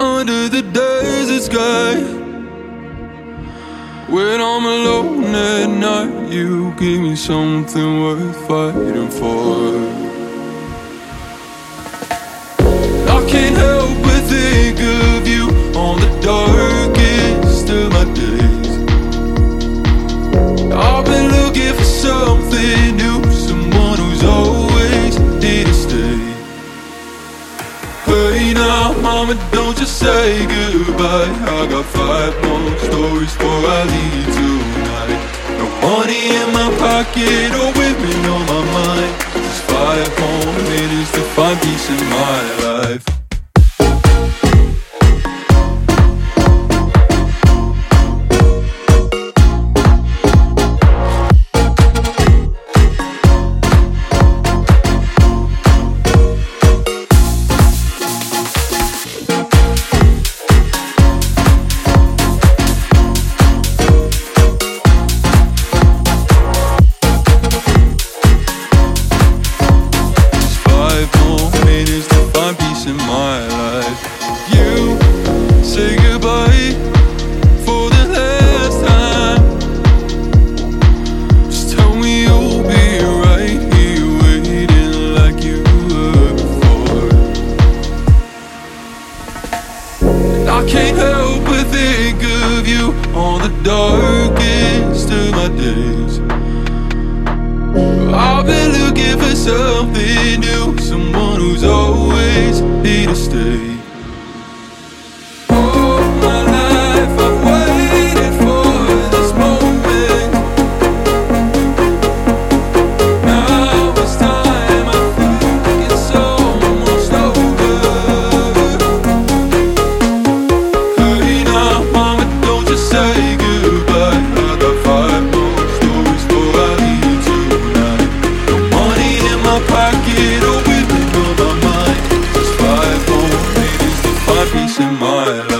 under the desert sky. When I'm alone at night, you give me something worth fighting for. Mama, don't you say goodbye. I got five more stories before I leave tonight. No money in my pocket or I can't help but think of you on the darkest of my days. I've been looking for something new, peace in my life.